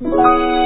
Fly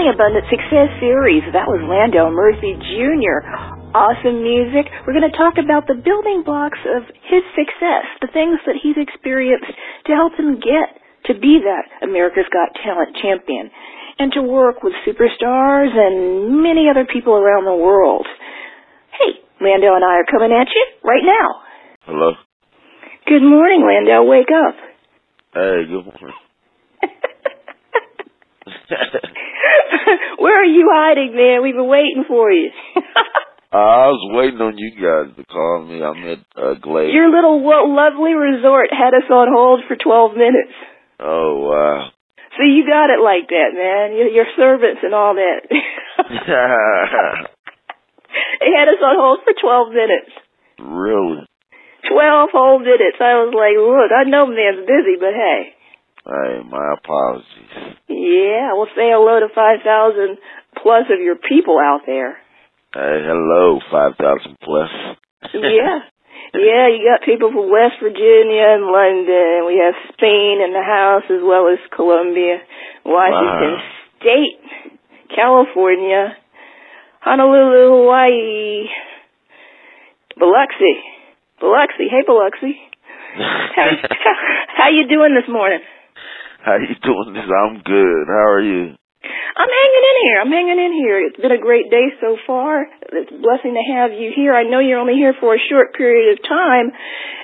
Building Abundant Success Series. That was Landau Murphy Jr. Awesome music. We're going to talk about the building blocks of his success, the things that he's experienced to help him get to be that America's Got Talent champion and to work with superstars and many other people around the world. Hey, Landau and I are coming at you right now. Hello. Good morning, Landau. Wake up. Hey, good morning. Where are you hiding, man? We've been waiting for you. I was waiting on you guys to call me. I'm at uh, Glade. Your little wo- lovely resort had us on hold for 12 minutes. Oh wow. So you got it like that, man. Your, your servants and all that. they had us on hold for 12 minutes. really? 12 whole minutes. I was like, look, I know man's busy, but hey. Hey, my apologies. Yeah, well say hello to 5,000 plus of your people out there. Hey, hello, five thousand plus. yeah. Yeah, you got people from West Virginia and London. We have Spain in the house as well as Colombia, Washington Wow. State, California, Honolulu, Hawaii, Biloxi. Biloxi. Hey, Biloxi. How, how you doing this morning? How you doing this? I'm good. How are you? I'm hanging in here. I'm hanging in here. It's been a great day so far. It's a blessing to have you here. I know you're only here for a short period of time,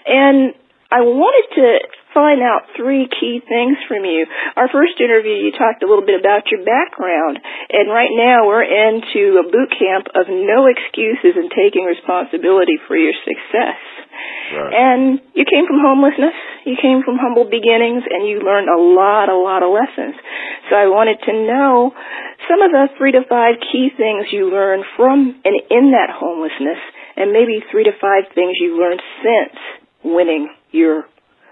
and I wanted to find out three key things from you. Our first interview, you talked a little bit about your background, and right now we're into a boot camp of no excuses and taking responsibility for your success. Right. And you came from homelessness, you came from humble beginnings, and you learned a lot, a lot of lessons. So I wanted to know some of the three to five key things you learned from and in that homelessness, and maybe three to five things you learned since winning your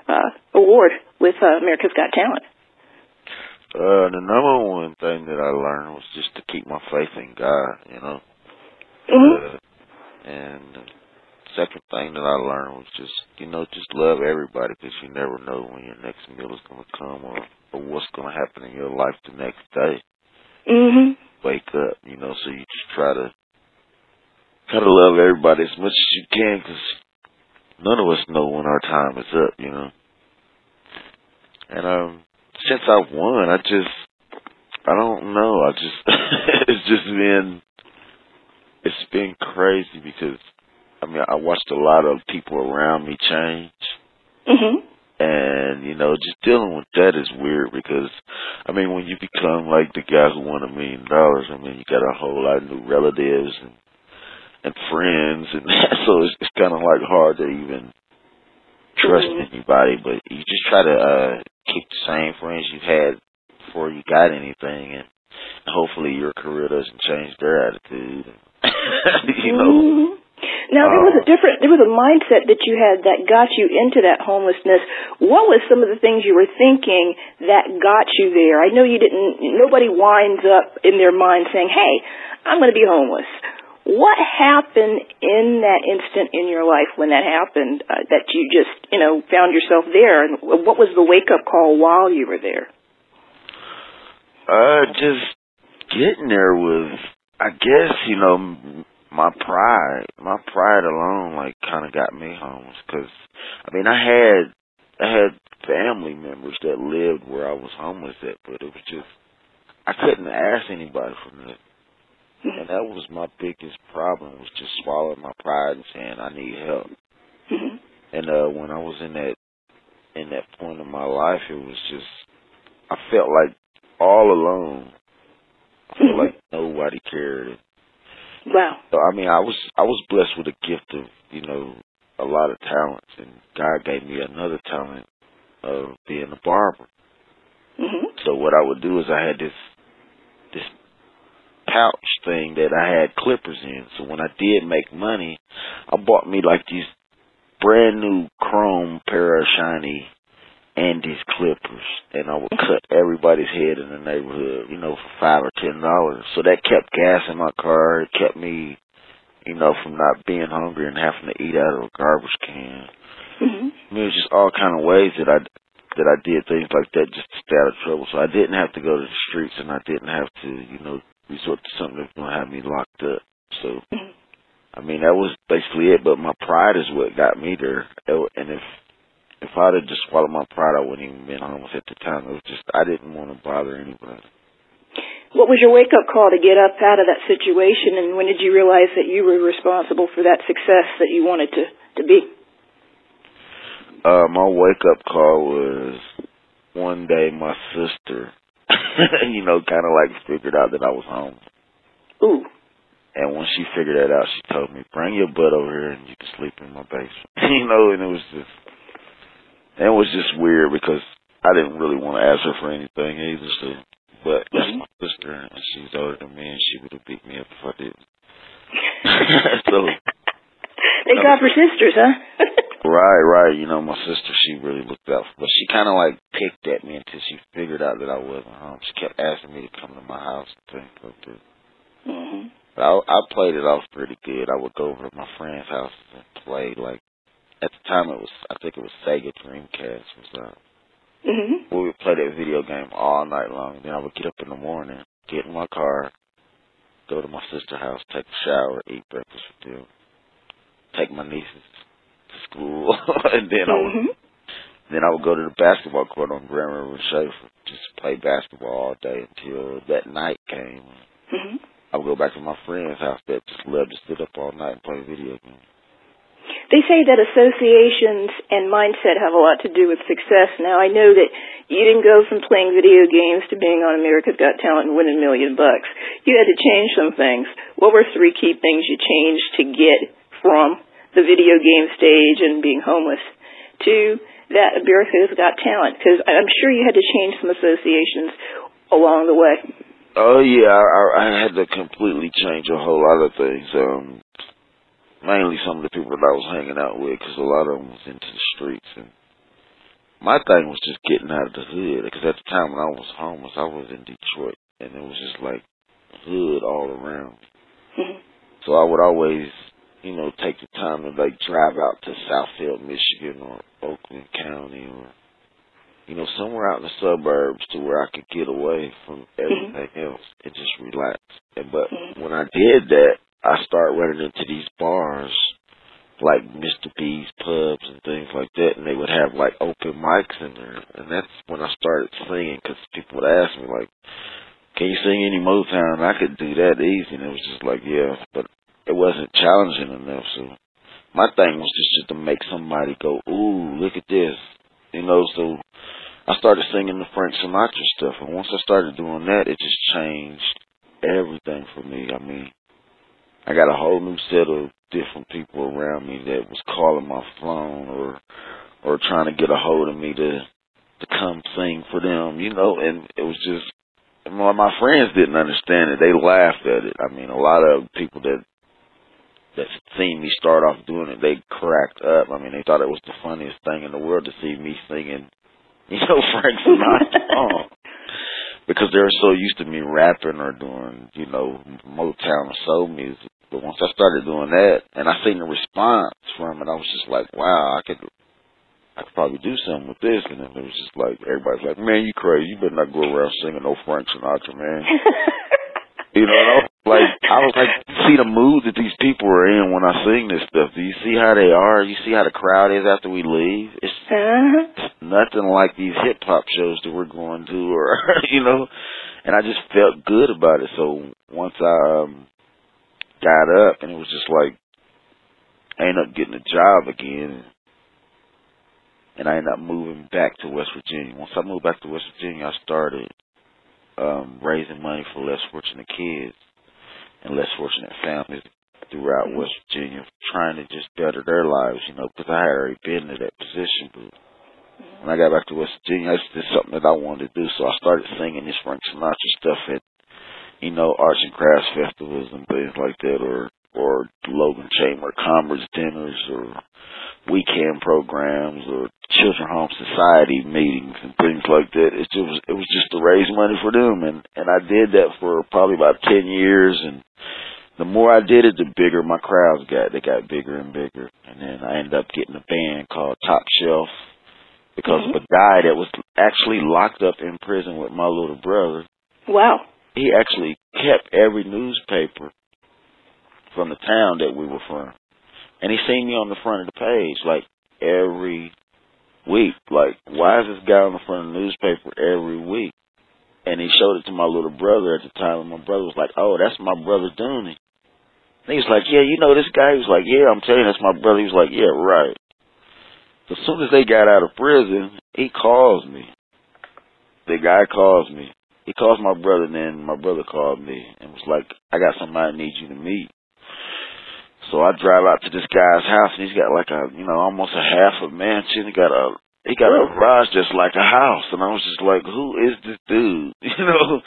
uh, award with uh, America's Got Talent. Uh, the number one thing that I learned was just to keep my faith in God, you know. hmm Uh, and the second thing that I learned was just, you know, just love everybody because you never know when your next meal is going to come or, or what's going to happen in your life the next day. hmm Wake up, you know, so you just try to try to love everybody as much as you can because none of us know when our time is up, you know. And um, since I've won, I just I don't know. I just it's just been it's been crazy because I mean I watched a lot of people around me change hmm and you know just dealing with that is weird because I mean when you become like the guy who won a million dollars I mean you got a whole lot of new relatives and and friends and so it's, it's kind of like hard to even trust Mhm. anybody but you just try to uh keep the same friends you had before you got anything and hopefully your career doesn't change their attitude. you know. Mm-hmm. Now there was a Uh, different, there was a mindset that you had that got you into that homelessness. What was some of the things you were thinking that got you there? I know you didn't. Nobody winds up in their mind saying, "Hey, I'm going to be homeless." What happened in that instant in your life when that happened uh, that you just, you know, found yourself there? And what was the wake up call while you were there? Uh, just getting there was, I guess, you know, my pride, my pride alone, like, kind of got me homeless. Cause, I mean, I had, I had family members that lived where I was homeless at, but it was just, I couldn't ask anybody for nothing. And that was my biggest problem was just swallowing my pride and saying I need help. Mhm. And uh when I was in that in that point of my life it was just I felt like all alone. I felt Mhm. like nobody cared. Wow. So I mean I was I was blessed with a gift of, you know, a lot of talents and God gave me another talent of being a barber. Mhm. So what I would do is I had this pouch thing that I had clippers in. So when I did make money, I bought me like these brand new chrome pair of shiny Andis clippers and I would cut everybody's head in the neighborhood, you know, for five or ten dollars. So that kept gas in my car. It kept me, you know, from not being hungry and having to eat out of a garbage can. Mhm. I mean, it was just all kind of ways that I that I did things like that just to stay out of trouble. So I didn't have to go to the streets, and I didn't have to, you know, resort to something that's gonna have me locked up. So. I mean, that was basically it. But my pride is what got me there. And if if I'd have just swallowed my pride, I wouldn't even been homeless at the time. It was just I didn't want to bother anybody. What was your wake up call to get up out of that situation and when did you realize that you were responsible for that success that you wanted to, to be? Uh, my wake up call was one day my sister, you know, kind of like figured out that I was home. Ooh. And when she figured that out, she told me, "Bring your butt over here, and you can sleep in my basement." you know, and it was just, it was just weird because I didn't really want to ask her for anything either. So, but that's Mhm. my sister, and she's older than me, and she would have beat me up if I didn't. so, Thank God for sisters, huh? right, right, you know, my sister, she really looked out, for, but she kind of like picked at me until she figured out that I wasn't home. She kept asking me to come to my house and things like that. mhm. But I, I played it off pretty good. I would go over to my friend's house and play. Like at the time, it was I think it was Sega Dreamcast was out. Mhm. We would play that video game all night long. Then I would get up in the morning, get in my car, go to my sister's house, take a shower, eat breakfast with them, take my nieces to school, and then I would Mhm. then I would go to the basketball court on Grand River and Schaefer, just play basketball all day until that night came. Mhm. I would go back to my friend's house that just loved to sit up all night and play video games. They say that associations and mindset have a lot to do with success. Now, I know that you didn't go from playing video games to being on America's Got Talent and winning a million bucks. You had to change some things. What were three key things you changed to get from the video game stage and being homeless to that America's Got Talent? Because I'm sure you had to change some associations along the way. Oh yeah, I, I had to completely change a whole lot of things. Um, mainly some of the people that I was hanging out with, because a lot of them was into the streets. And my thing was just getting out of the hood, because at the time when I was homeless, I was in Detroit, and it was just like hood all around. Mhm. So I would always, you know, take the time to like drive out to Southfield, Michigan, or Oakland County, or you know, somewhere out in the suburbs to where I could get away from everything else and just relax. And but Mhm. when I did that, I started running into these bars like Mr. B's pubs and things like that, and they would have like open mics in there, and that's when I started singing because people would ask me like, "Can you sing any Motown?" And I could do that easy, and it was just like, yeah, but it wasn't challenging enough. So my thing was just, just to make somebody go, "Ooh, look at this," you know. So I started singing the Frank Sinatra stuff, and once I started doing that, it just changed everything for me. I mean, I got a whole new set of different people around me that was calling my phone or or trying to get a hold of me to to come sing for them, you know, and it was just my my friends didn't understand it. They laughed at it. I mean, a lot of people that that seen me start off doing it, they cracked up. I mean, they thought it was the funniest thing in the world to see me singing, you know, Frank Sinatra song. Because they're so used to me rapping or doing, you know, Motown or soul music. But once I started doing that, and I seen the response from it, I was just like, wow, I could I could probably do something with this. And then it was just like, everybody's like, man, you crazy. You better not go around singing no Frank Sinatra, man. you know, like, I was like, see the mood that these people are in when I sing this stuff. Do you see how they are? You see how the crowd is after we leave? It's, Uh-huh. it's nothing like these hip hop shows that we're going to or, you know, and I just felt good about it. So once I, um, got up and it was just like, I ended up getting a job again and I ended up moving back to West Virginia. Once I moved back to West Virginia, I started um raising money for less fortunate kids and less fortunate families throughout. West Virginia, trying to just better their lives, you know, because I had already been in that position. But when I got back to West Virginia, that's just something that I wanted to do. So I started singing this Frank Sinatra stuff at, you know, arts and crafts festivals and things like that, or or Logan Chamber Commerce dinners, or weekend programs or children home society meetings and things like that. It was it was just to raise money for them and and I did that for probably about 10 years and the more I did it the bigger my crowds got. They got bigger and bigger. And then I ended up getting a band called Top Shelf because mm-hmm. of a guy that was actually locked up in prison with my little brother. Wow. He actually kept every newspaper from the town that we were from. And he seen me on the front of the page like every week. Like, why is this guy on the front of the newspaper every week? And he showed it to my little brother at the time, and my brother was like, "Oh, that's my brother Dooney." And he was like, "Yeah, you know this guy?" He was like, "Yeah, I'm telling you, that's my brother." He was like, "Yeah, right." As soon as they got out of prison, he calls me. The guy calls me. He calls my brother, and then my brother called me and was like, "I got somebody I need you to meet." So I drive out to this guy's house and he's got like a, you know, almost a half a mansion. He got a, he got a garage just like a house. And I was just like, who is this dude? You know?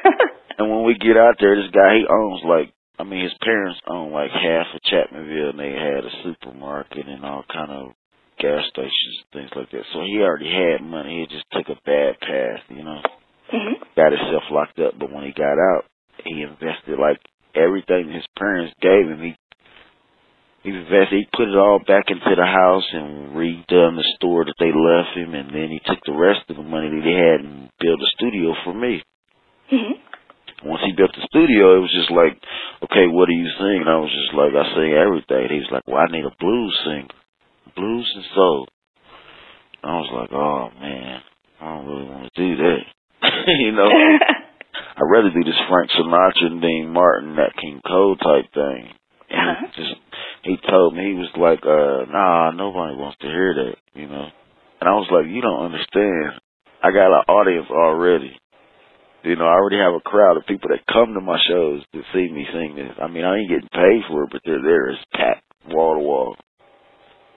and when we get out there, this guy, he owns like, I mean, his parents own like half of Chapmanville and they had a supermarket and all kind of gas stations and things like that. So he already had money. He just took a bad path, you know? Mhm. got himself locked up, but when he got out, he invested like everything his parents gave him. He he invested, he put it all back into the house and redone the store that they left him, and then he took the rest of the money that he had and built a studio for me. Mhm. Once he built the studio, it was just like, okay, what do you sing? And I was just like, I sing everything. He was like, well, I need a blues singer, blues and soul. And I was like, oh man, I don't really want to do that. you know, I'd rather do this Frank Sinatra and Dean Martin, that King Cole type thing. Uh-huh. he just he told me he was like, uh, nah, nobody wants to hear that, you know. And I was like, you don't understand. I got an audience already. You know, I already have a crowd of people that come to my shows to see me sing this. I mean, I ain't getting paid for it, but they're there. It's packed wall to wall.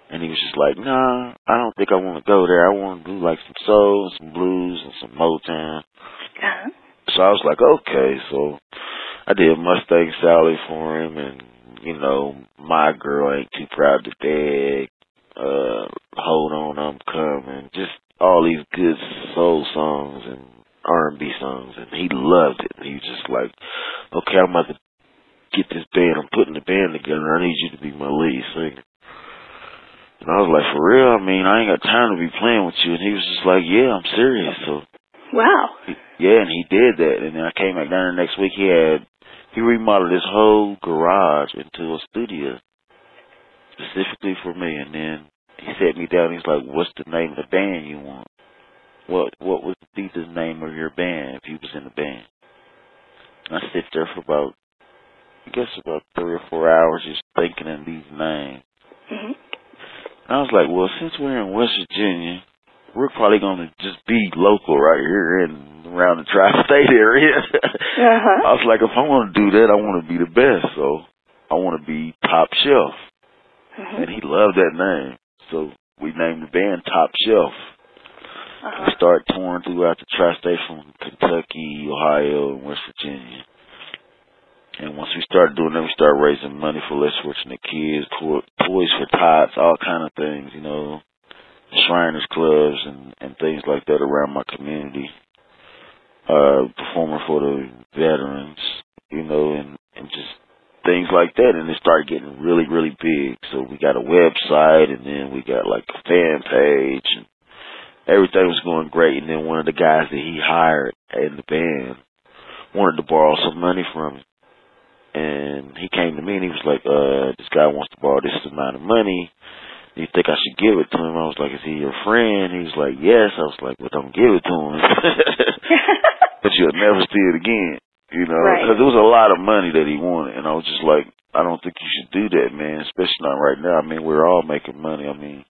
And he was just like, nah, I don't think I want to go there. I want to do like some soul, some blues, and some Motown. Uh-huh. So I was like, okay. So I did Mustang Sally for him, and you know, my girl ain't too proud to beg. Uh, hold on, I'm coming. Just all these good soul songs and R and B songs, and he loved it. He was just like, okay, I'm about to get this band. I'm putting the band together. I need you to be my lead singer. And I was like, for real? I mean, I ain't got time to be playing with you. And he was just like, yeah, I'm serious. So Wow. yeah, and he did that. And then I came back down the next week. He had he remodeled his whole garage into a studio specifically for me. And then he sat me down. He's like, "What's the name of the band you want? What what would be the name of your band if you was in the band?" And I sit there for about I guess about three or four hours just thinking of these names. Mhm. And I was like, well, since we're in West Virginia, we're probably going to just be local right here and around the tri-state area. Uh-huh. I was like, if I want to do that, I want to be the best. So I want to be Top Shelf. Mhm. And he loved that name. So we named the band Top Shelf. Uh-huh. We started touring throughout the tri-state from Kentucky, Ohio, and West Virginia. And once we started doing that, we started raising money for less fortunate kids, toys for tots, all kind of things, you know, Shriners clubs and and things like that around my community. Uh, performing for the veterans, you know, and and just things like that. And it started getting really, really big. So we got a website, and then we got like a fan page, and everything was going great. And then one of the guys that he hired in the band wanted to borrow some money from him and he came to me and he was like, uh, this guy wants to borrow this amount of money. Do you think I should give it to him? I was like, is he your friend? He was like, yes. I was like, well, don't give it to him. but you'll never see it again. You know, Right. because it was a lot of money that he wanted. And I was just like, I don't think you should do that, man, especially not right now. I mean, we're all making money. I mean,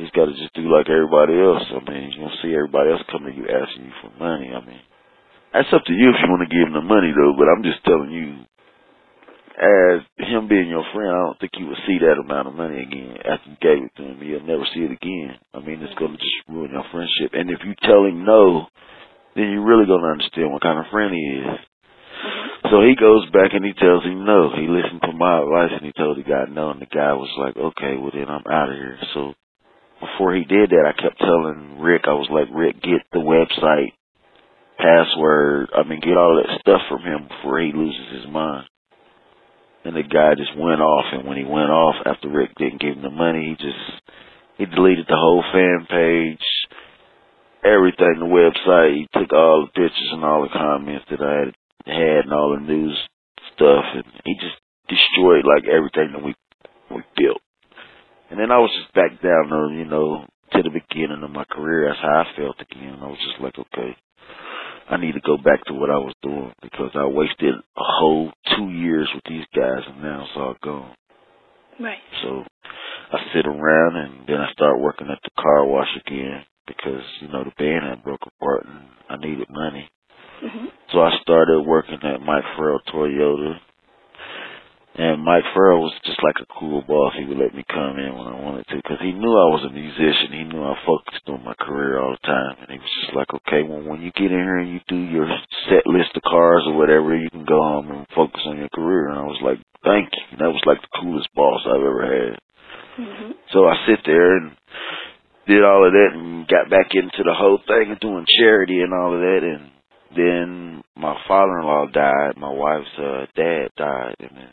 he's got to just do like everybody else. I mean, you don't see everybody else coming to you asking you for money. I mean, that's up to you if you want to give him the money, though. But I'm just telling you, as him being your friend, I don't think you would see that amount of money again after you gave it to him. You'll never see it again. I mean, it's going to just ruin your friendship. And if you tell him no, then you're really going to understand what kind of friend he is. Mm-hmm. So he goes back and he tells him no. He listened to my advice and he told the guy no. And the guy was like, okay, well then I'm out of here. So before he did that, I kept telling Rick, I was like, Rick, get the website, password, I mean, get all that stuff from him before he loses his mind. And the guy just went off. And when he went off, after Rick didn't give him the money, he just, he deleted the whole fan page, everything, the website. He took all the pictures and all the comments that I had had and all the news stuff, and he just destroyed like everything that we we built. And then I was just back down to you know to the beginning of my career. That's how I felt again. I was just like, okay, I need to go back to what I was doing because I wasted a whole two years with these guys, and now it's all gone. Right. So I sit around and then I start working at the car wash again because you know the band had broke apart and I needed money. Mhm. So I started working at Mike Ferrell Toyota. And Mike Ferrell was just like a cool boss. He would let me come in when I wanted to because he knew I was a musician. He knew I focused on my career all the time. And he was just like, okay, well, when you get in here and you do your set list of cars or whatever, you can go home and focus on your career. And I was like, thank you. That was like the coolest boss I've ever had. Mhm. So I sit there and did all of that and got back into the whole thing of doing charity and all of that. And then my father-in-law died. My wife's uh, dad died. And then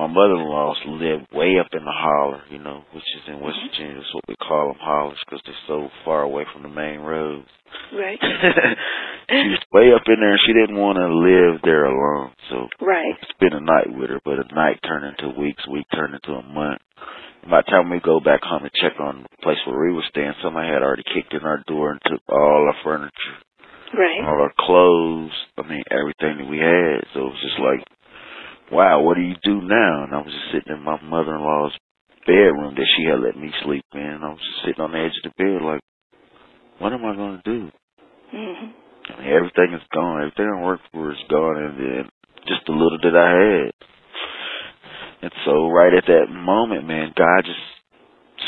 my mother-in-law lived way up in the holler, you know, which is in West mm-hmm. Virginia. That's what we call them hollers because they're so far away from the main roads. Right. she was way up in there and she didn't want to live there alone. So Right. spend a night with her, but a night turned into weeks, week turned into a month. By the time we go back home and check on the place where we were staying, somebody had already kicked in our door and took all our furniture, Right. all our clothes, I mean everything that we had. So it was just like, wow, what do you do now? And I was just sitting in my mother-in-law's bedroom that she had let me sleep in. I was just sitting on the edge of the bed like, what am I going to do? Mhm. I mean, everything is gone. Everything I worked for is gone, and then just the little that I had. And so, right at that moment, man, God just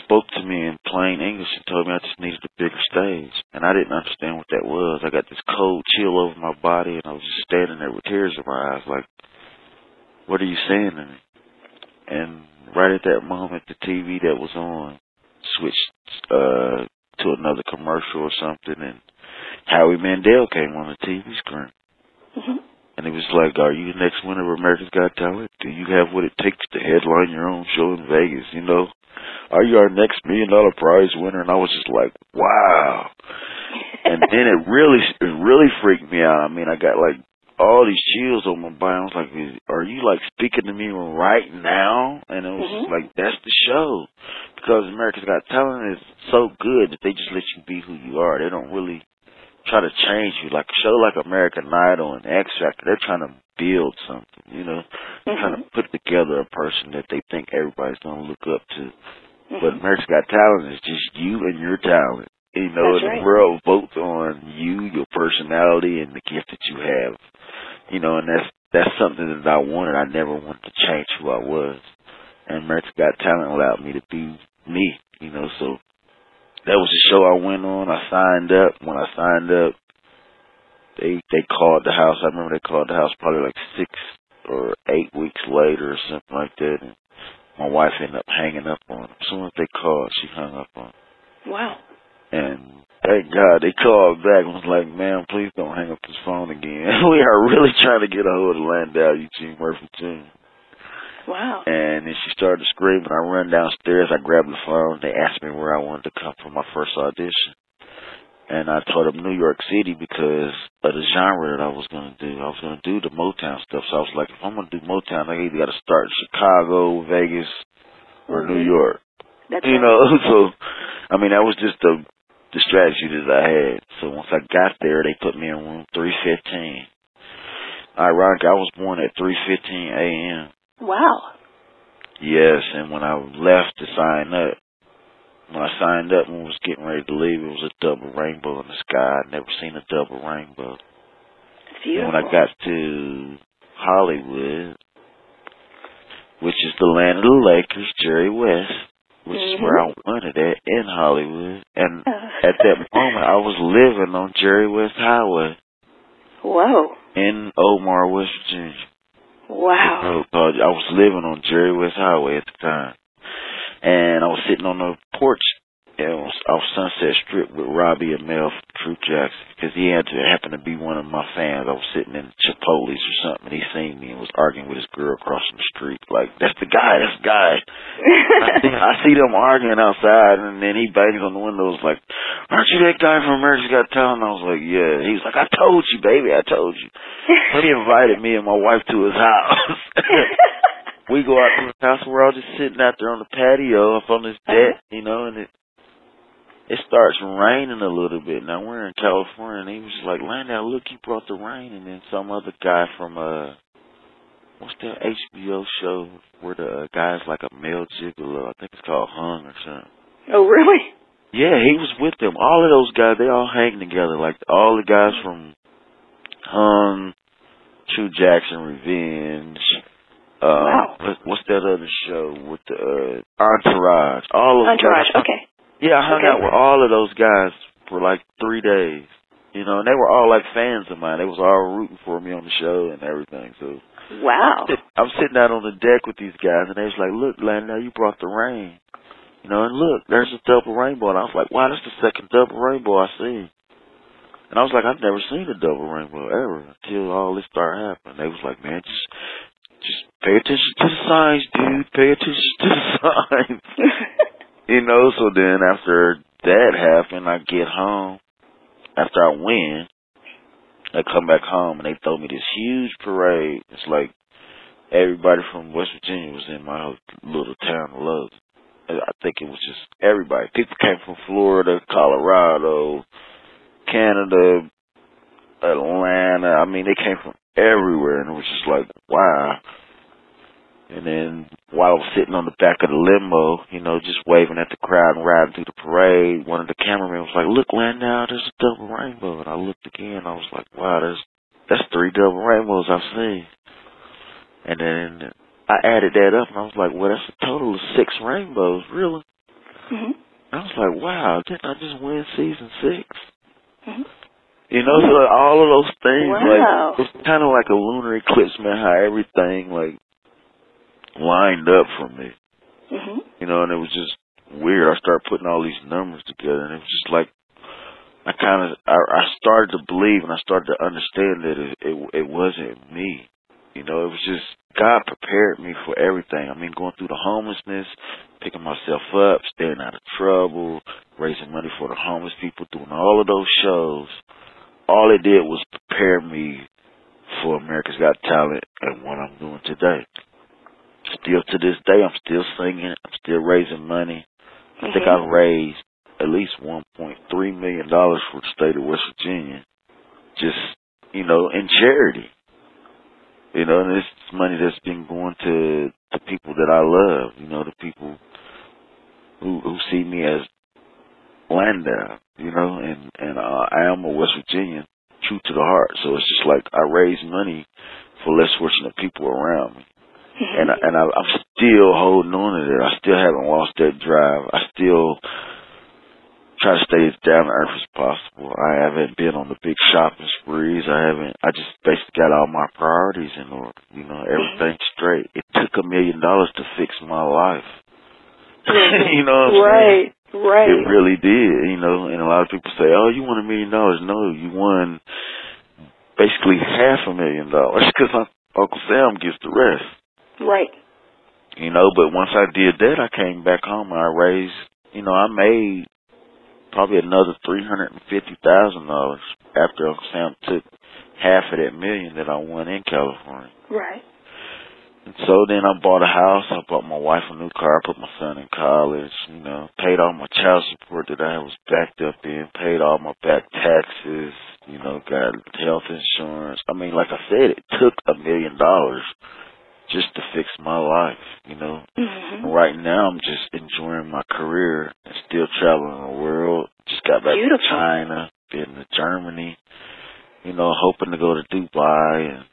spoke to me in plain English and told me I just needed a bigger stage. And I didn't understand what that was. I got this cold chill over my body, and I was just standing there with tears in my eyes, like, "What are you saying to me?" And right at that moment, the TV that was on switched uh to another commercial or something, and Howie Mandel came on the TV screen. Mhm. And he was like, Are you the next winner of America's Got Talent? Do you have what it takes to headline your own show in Vegas? You know? Are you our next million dollar prize winner? And I was just like, Wow. And then it really, it really freaked me out. I mean, I got like all these chills on my body. I was like, Are you like speaking to me right now? And it was Mhm. like, That's the show. Because America's Got Talent is so good that they just let you be who you are. They don't really try to change you. Like a show like American Idol and X Factor, they're trying to build something, you know. They're trying to Mhm. put together a person that they think everybody's gonna look up to. But Mhm. America's Got Talent is just you and your talent. You know, That's and right. the world votes on you, your personality and the gift that you have. You know, and that's that's something that I wanted. I never wanted to change who I was. And America's Got Talent allowed me to be me, you know, so that was the show I went on. I signed up. When I signed up, they they called the house. I remember they called the house probably like six or eight weeks later or something like that. And my wife ended up hanging up on them. As soon as they called, she hung up on. Them. Wow. And thank God they called back and was like, "Man, please don't hang up this phone again. we are really trying to get a hold of Landau Eugene Murphy Jr." Wow. And then she started screaming. I run downstairs. I grabbed the phone. They asked me where I wanted to come for my first audition. And I told them New York City because of the genre that I was going to do. I was going to do the Motown stuff. So I was like, if I'm going to do Motown, I either got to start in Chicago, Vegas, or Mhm. New York. That's You right. know, so, I mean, that was just the, the strategy that I had. So once I got there, they put me in room 315. Ironically, I was born at 3.15 a.m. Wow. Yes, and when I left to sign up, when I signed up and was getting ready to leave, it was a double rainbow in the sky. I'd never seen a double rainbow. It's And when I got to Hollywood, which is the land of the Lakers, Jerry West, which is mm-hmm. where I wanted at in Hollywood. And uh. at that moment, I was living on Jerry West Highway Whoa. in Omar, West Virginia. Wow. I was living on Jerry West Highway at the time. And I was sitting on the porch was off Sunset Strip with Robbie Amell from True Jackson because he had to happen to be one of my fans. I was sitting in Chipotle's or something and he seen me and was arguing with his girl crossing the street. Like, that's the guy, that's the guy. I see, I see them arguing outside and then he bangs on the window was like, aren't you that guy from America's Got Talent? I was like, yeah. He was like, I told you, baby, I told you. He invited me and my wife to his house. we go out to his house and we're all just sitting out there on the patio up on this deck, you know, and it it starts raining a little bit. Now we're in California and he was like, Landau, look, you brought the rain and then some other guy from uh what's that HBO show where the uh, guy's like a male gigolo, I think it's called Hung or something. oh, really? Yeah, he was with them. All of those guys, they all hang together. Like all the guys from Hung, True Jackson, Revenge. Uh, Wow. what, what's that other show with the uh, Entourage? All of Entourage. guys. Okay. Yeah, I hung Okay. out with all of those guys for like three days. You know, and they were all like fans of mine. They was all rooting for me on the show and everything. So Wow. I'm sitting out on the deck with these guys, and they was like, "Look, Landau, you brought the rain." You know, and look, there's a double rainbow, and I was like, "Wow, that's the second double rainbow I seen." And I was like, "I've never seen a double rainbow ever until all this started happening." They was like, "Man, just, just pay attention to the signs, dude. Pay attention to the signs." you know. So then after that happened, I get home. After I win, I come back home and they throw me this huge parade. It's like everybody from West Virginia was in my little town of Love. I think it was just everybody. People came from Florida, Colorado, Canada, Atlanta. I mean, they came from everywhere, and it was just like, wow. And then while I was sitting on the back of the limo, you know, just waving at the crowd and riding through the parade, one of the cameramen was like, "Look, Landau, there's a double rainbow." And I looked again. I was like, "Wow, there's that's three double rainbows I've seen." And then I added that up, and I was like, "Well, that's a total of six rainbows, really." hmm I was like, "Wow, didn't I just win season six? hmm You know, so all of those things, Wow. like it's kind of like a lunar eclipse, man. How everything like lined up for me. hmm you know, and it was just weird. I started putting all these numbers together, and it was just like I kind of I, I started to believe, and I started to understand that it, it it wasn't me. You know, it was just God prepared me for everything. I mean, going through the homelessness, picking myself up, staying out of trouble, raising money for the homeless people, doing all of those shows. All it did was prepare me for America's Got Talent and what I'm doing today. Still to this day, I'm still singing. I'm still raising money. I think Mhm. I've raised at least 1.3 million dollars for the state of West Virginia, just you know, in charity. You know, and it's money that's been going to the people that I love. You know, the people who who see me as Landau. You know, and and uh, I am a West Virginian, true to the heart. So it's just like I raise money for less fortunate people around me. And I, and I, I'm still holding on to that. I still haven't lost that drive. I still try to stay as down to earth as possible. I haven't been on the big shopping sprees. I haven't. I just basically got all my priorities in order. You know, everything mm-hmm. straight. It took a million dollars to fix my life. Mm-hmm. you know what I'm right, saying? right. Right. It really did. You know, and a lot of people say, "Oh, you won a million dollars." No, you won basically half a million dollars because Uncle Sam gets the rest. Right. You know, but once I did that, I came back home and I raised. You know, I made probably another three hundred and fifty thousand dollars after Uncle Sam took half of that million that I won in California. Right. And so then I bought a house, I bought my wife a new car, I put my son in college, you know, paid all my child support that I was backed up in, paid all my back taxes, you know, got health insurance. I mean, like I said, it took a million dollars just to fix my life, you know. Mm-hmm. Right now I'm just enjoying my career and still traveling the world. Just got back Beautiful. to China, been to Germany, you know, hoping to go to Dubai and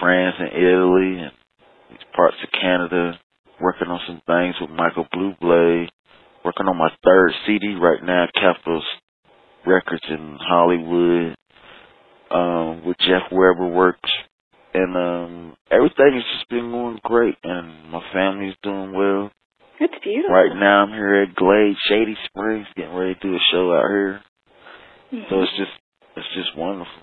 France and Italy and these parts of Canada, working on some things with Michael Bublé, working on my third CD right now, Capitol Records in Hollywood, um, with Jeff Weber Works. And um everything has just been going great and my family's doing well. It's beautiful. Right now I'm here at Glade Shady Springs getting ready to do a show out here. Mhm. So it's just it's just wonderful.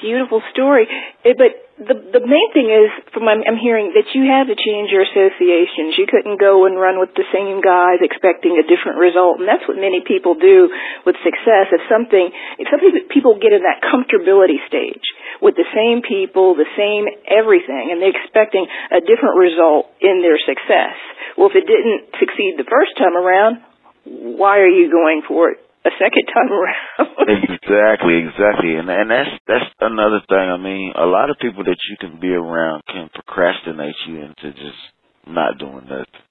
beautiful story. Eh, But the the main thing is, from I'm, I'm hearing that you had to change your associations. You couldn't go and run with the same guys expecting a different result, and that's what many people do with success. If something, if some people- people get in that comfortability stage with the same people, the same everything, and they're expecting a different result in their success. Well, if it didn't succeed the first time around, why are you going for it a second time around? exactly, exactly, and and that's that's another thing. I mean, a lot of people that you can be around can procrastinate you into just not doing nothing.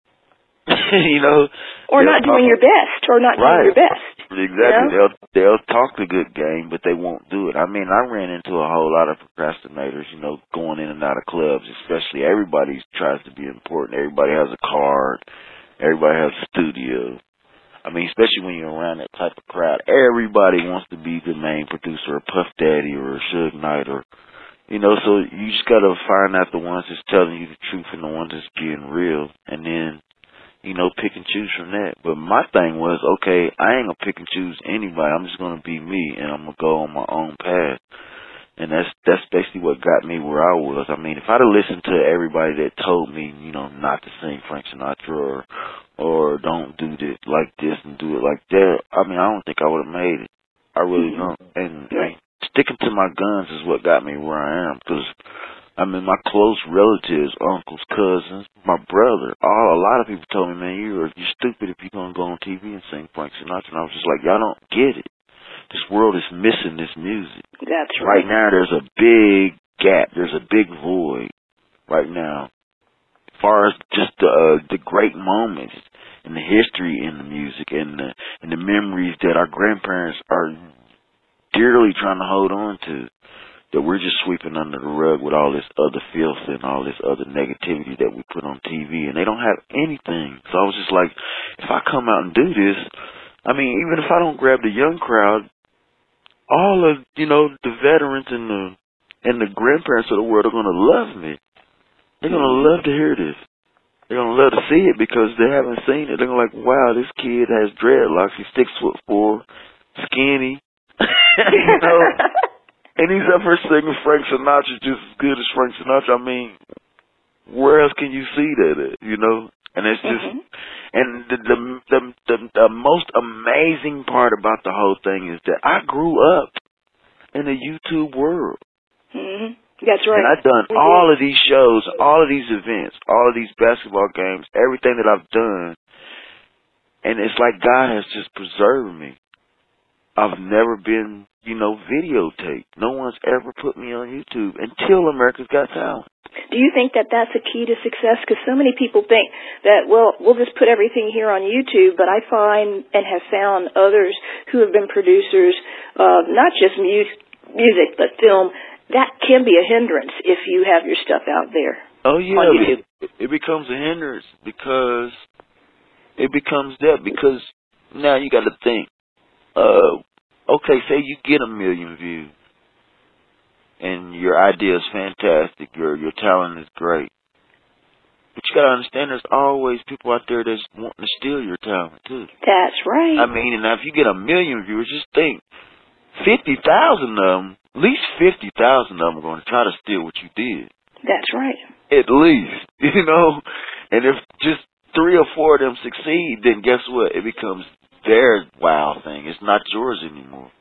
you know, or They'll not doing your best, or not Right. doing your best. Exactly. Yeah. They'll they'll talk the good game, but they won't do it. I mean, I ran into a whole lot of procrastinators, you know, going in and out of clubs, especially everybody tries to be important. Everybody has a card. Everybody has a studio. I mean, especially when you're around that type of crowd, everybody wants to be the main producer, or Puff Daddy, or Suge Knight, or you know. So you just gotta find out the ones that's telling you the truth and the ones that's being real, and then you know, pick and choose from that. But my thing was, okay, I ain't gonna pick and choose anybody. I'm just gonna be me, and I'm gonna go on my own path. And that's that's basically what got me where I was. I mean, if I'd have listened to everybody that told me, you know, not to sing Frank Sinatra or or don't do this like this and do it like that, I mean, I don't think I would have made it. I really mm-hmm. don't. And, and sticking to my guns is what got me where I am. Because I mean, my close relatives, uncles, cousins, my brother, all a lot of people told me, man, you're you're stupid if you're gonna go on TV and sing Frank Sinatra. And I was just like, y'all don't get it. This world is missing this music. That's Right right. now, there's a big gap. There's a big void right now. As far as just the uh, the great moments and the history in the music and the and the memories that our grandparents are dearly trying to hold on to, that we're just sweeping under the rug with all this other filth and all this other negativity that we put on TV, and they don't have anything. So I was just like, if I come out and do this, I mean, even if I don't grab the young crowd, all of you know the veterans and the and the grandparents of the world are gonna love me. They're gonna love to hear this. They're gonna love to see it because they haven't seen it. They're gonna like, wow, this kid has dreadlocks. He's six foot four, skinny. you know, and he's up here singing Frank Sinatra just as good as Frank Sinatra. I mean, where else can you see that at? You know, and it's just Mhm. and the, the the the the most amazing part about the whole thing is that I grew up in the YouTube world. Mhm. That's right. And I've done We all of these shows, all of these events, all of these basketball games, everything that I've done. And it's like God has just preserved me. I've never been, you know, videotaped. No one's ever put me on YouTube until America's Got Talent. Do you think that that's a key to success? Because so many people think that, well, we'll just put everything here on YouTube, but I find and have found others who have been producers, of not just mu- music, but film, that can be a hindrance if you have your stuff out there. Oh yeah, On it, it becomes a hindrance because it becomes that because Now you got to think. Uh, okay, say you get a million views, and your idea is fantastic. Your your talent is great. But you gotta understand, there's always people out there that's wanting to steal your talent too. That's right. I mean, and now if you get a million viewers, just think, fifty thousand of them, at least fifty thousand of them are going to try to steal what you did. That's right. At least, you know. And if just three or four of them succeed, then guess what? It becomes their wow thing. It's not yours anymore.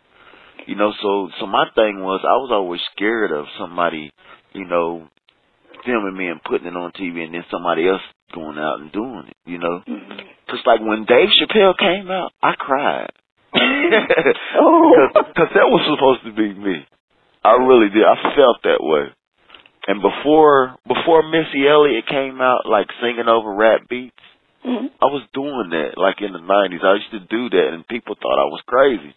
You know, so so my thing was I was always scared of somebody, you know, filming me and putting it on TV, and then somebody else going out and doing it. You know, Mhm. like when Dave Chappelle came out, I cried. Oh. Because that was supposed to be me. I really did. I felt that way. And before before Missy Elliott came out, like singing over rap beats. I was doing that like in the nineties. I used to do that, and people thought I was crazy.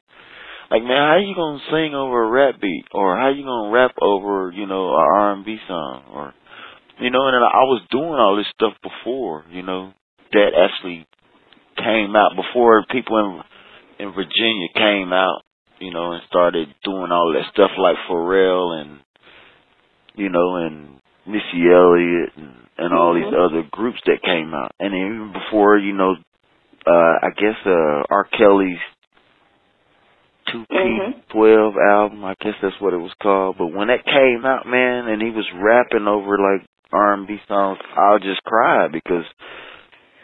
Like, man, how you gonna sing over a rap beat, or how you gonna rap over, you know, a R and B song, or, you know? And I was doing all this stuff before, you know, that actually came out before people in in Virginia came out, you know, and started doing all that stuff like Pharrell and, you know, and Missy Elliott and and all these Mhm. other groups that came out, and even before, you know, uh I guess uh R. Kelly's two P Mhm. twelve album, I guess that's what it was called. But when that came out, man, and he was rapping over like R and B songs, I just cried because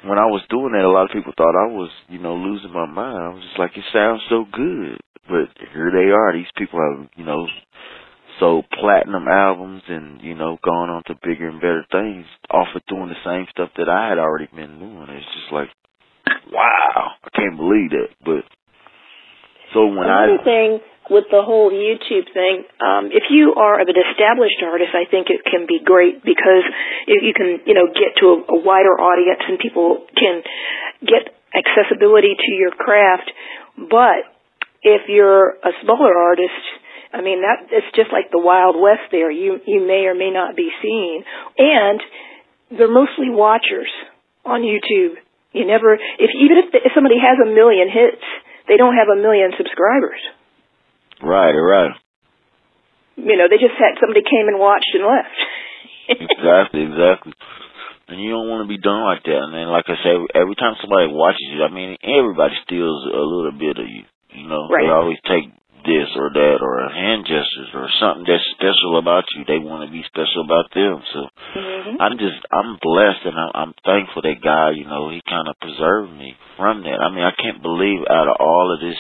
when I was doing that, a lot of people thought I was, you know, losing my mind. I was just like, it sounds so good, but here they are. These people have, you know, sold platinum albums and you know gone on to bigger and better things off of doing the same stuff that I had already been doing. It's just like, wow, I can't believe that. But so when Another I thing with the whole YouTube thing, um, if you are an established artist, I think it can be great because if you can, you know, get to a, a wider audience and people can get accessibility to your craft. But if you're a smaller artist, I mean that it's just like the Wild West. There, you you may or may not be seen, and they're mostly watchers on YouTube. You never, if even if, if somebody has a million hits, they don't have a million subscribers. right, right, You know, they just had somebody came and watched and left. exactly, exactly. And you don't want to be done like that. And then, like I say, every time somebody watches you, I mean, everybody steals a little bit of you. You know, Right. they always take this or that or hand gestures or something that's special about you. They want to be special about them. So hmm I'm just, I'm blessed and I'm, I'm thankful that God, you know, He kind of preserved me from that. I mean, I can't believe out of all of this,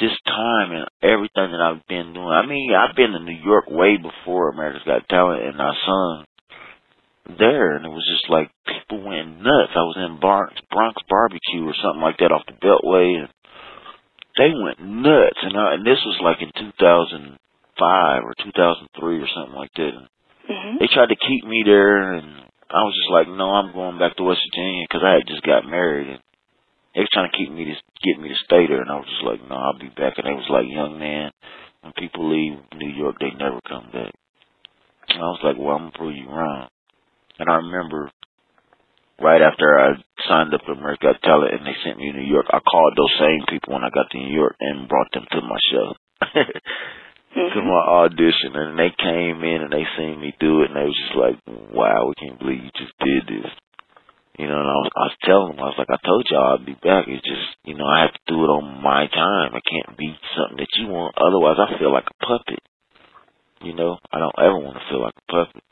this time and everything that I've been doing. I mean, I've been to New York way before America's Got Talent and I sung there and it was just like people went nuts. I was in Bronx, Bronx barbecue or something like that off the Beltway and they went nuts and I, and this was like in 2005 or 2003 or something like that. And hmm they tried to keep me there, and I was just like, no, I'm going back to West Virginia because I had just got married, and they was trying to keep me to get me to stay there, and I was just like, no, I'll be back. And they was like, young man, when people leave New York, they never come back. And I was like, well, I'm gonna prove you wrong. And I remember right after I signed up to America Got Talent and they sent me to New York, I called those same people when I got to New York and brought them to my show. to hmm my audition and they came in and they seen me do it and they was just like, Wow, we can't believe you just did this. You know, and I was I was telling them, I was like, I told y'all I'd be back. It's just you know, I have to do it on my time. I can't be something that you want. Otherwise I feel like a puppet. You know, I don't ever want to feel like a puppet.